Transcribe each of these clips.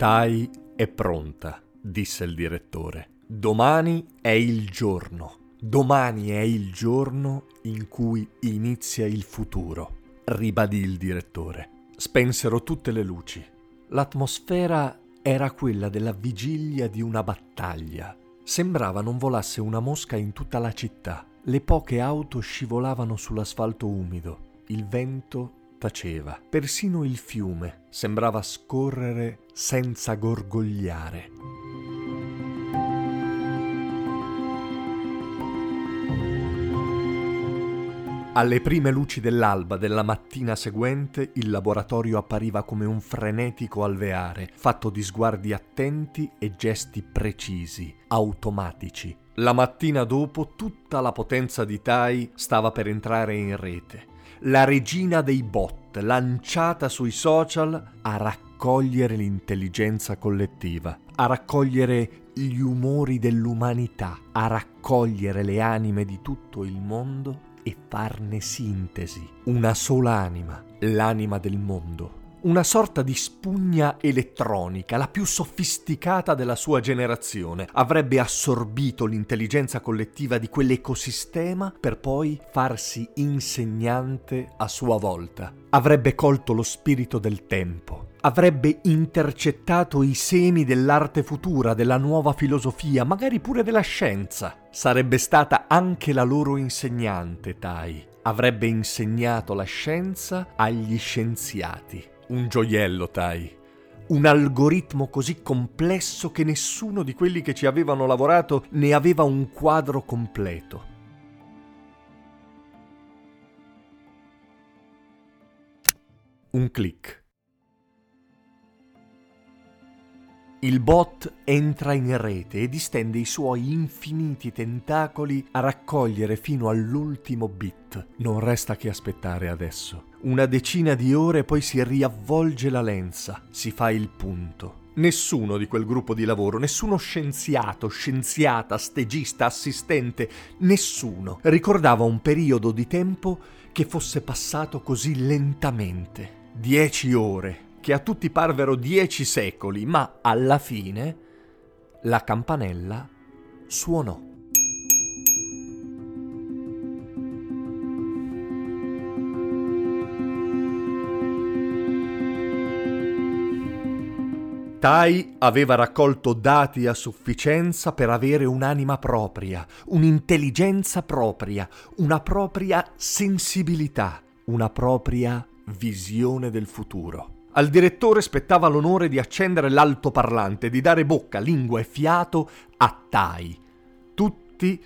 Tai è pronta, disse il direttore. Domani è il giorno. Domani è il giorno in cui inizia il futuro, ribadì il direttore. Spensero tutte le luci. L'atmosfera era quella della vigilia di una battaglia. Sembrava non volasse una mosca in tutta la città. Le poche auto scivolavano sull'asfalto umido. Il vento taceva. Persino il fiume sembrava scorrere senza gorgogliare. Alle prime luci dell'alba della mattina seguente il laboratorio appariva come un frenetico alveare, fatto di sguardi attenti e gesti precisi, automatici. La mattina dopo tutta la potenza di Tai stava per entrare in rete la regina dei bot, lanciata sui social a raccogliere l'intelligenza collettiva, a raccogliere gli umori dell'umanità, a raccogliere le anime di tutto il mondo e farne sintesi. Una sola anima, l'anima del mondo una sorta di spugna elettronica, la più sofisticata della sua generazione. Avrebbe assorbito l'intelligenza collettiva di quell'ecosistema per poi farsi insegnante a sua volta. Avrebbe colto lo spirito del tempo. Avrebbe intercettato i semi dell'arte futura, della nuova filosofia, magari pure della scienza. Sarebbe stata anche la loro insegnante, Tai. Avrebbe insegnato la scienza agli scienziati un gioiello, Tai. Un algoritmo così complesso che nessuno di quelli che ci avevano lavorato ne aveva un quadro completo. Un clic. Il bot entra in rete e distende i suoi infiniti tentacoli a raccogliere fino all'ultimo bit. Non resta che aspettare adesso. Una decina di ore poi si riavvolge la lenza, si fa il punto. Nessuno di quel gruppo di lavoro, nessuno scienziato, scienziata, stegista, assistente, nessuno ricordava un periodo di tempo che fosse passato così lentamente. Dieci ore che a tutti parvero dieci secoli, ma alla fine la campanella suonò. Tai aveva raccolto dati a sufficienza per avere un'anima propria, un'intelligenza propria, una propria sensibilità, una propria visione del futuro. Al direttore spettava l'onore di accendere l'altoparlante, di dare bocca, lingua e fiato a Tai. Tutti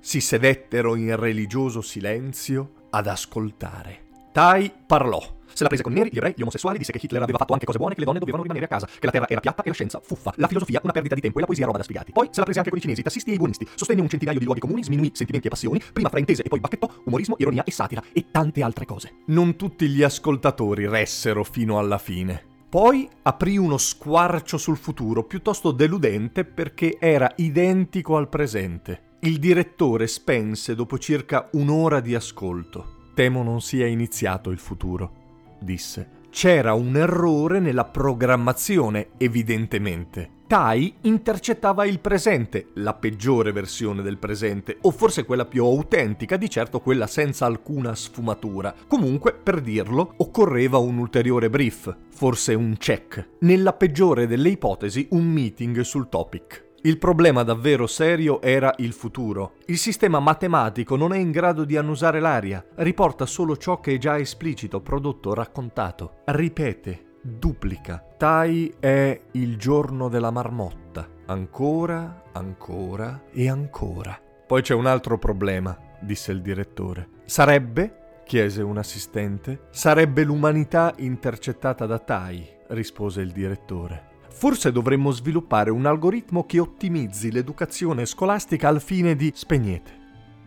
si sedettero in religioso silenzio ad ascoltare. Tai parlò. Se la prese con i neri, gli ebrei, gli omosessuali, disse che Hitler aveva fatto anche cose buone, che le donne dovevano rimanere a casa, che la terra era piatta e la scienza fuffa, la filosofia una perdita di tempo e la poesia roba da spiegati. Poi se la prese anche con i cinesi, tassisti e i buonisti, sostenne un centinaio di luoghi comuni, sminuì sentimenti e passioni, prima fraintese e poi bacchettò, umorismo, ironia e satira e tante altre cose. Non tutti gli ascoltatori ressero fino alla fine. Poi aprì uno squarcio sul futuro, piuttosto deludente perché era identico al presente. Il direttore spense dopo circa un'ora di ascolto. Temo non sia iniziato il futuro disse. C'era un errore nella programmazione, evidentemente. Tai intercettava il presente, la peggiore versione del presente, o forse quella più autentica, di certo quella senza alcuna sfumatura. Comunque, per dirlo, occorreva un ulteriore brief, forse un check. Nella peggiore delle ipotesi, un meeting sul topic. Il problema davvero serio era il futuro. Il sistema matematico non è in grado di annusare l'aria, riporta solo ciò che è già esplicito, prodotto, raccontato. Ripete, duplica. Tai è il giorno della marmotta, Ancora, ancora e ancora. Poi c'è un altro problema, disse il direttore. Sarebbe? chiese un assistente. Sarebbe l'umanità intercettata da Tai, rispose il direttore. Forse dovremmo sviluppare un algoritmo che ottimizzi l'educazione scolastica al fine di... Spegnete.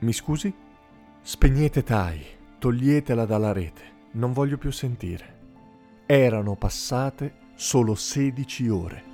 Mi scusi? Spegnete Tai, toglietela dalla rete. Non voglio più sentire. Erano passate solo 16 ore.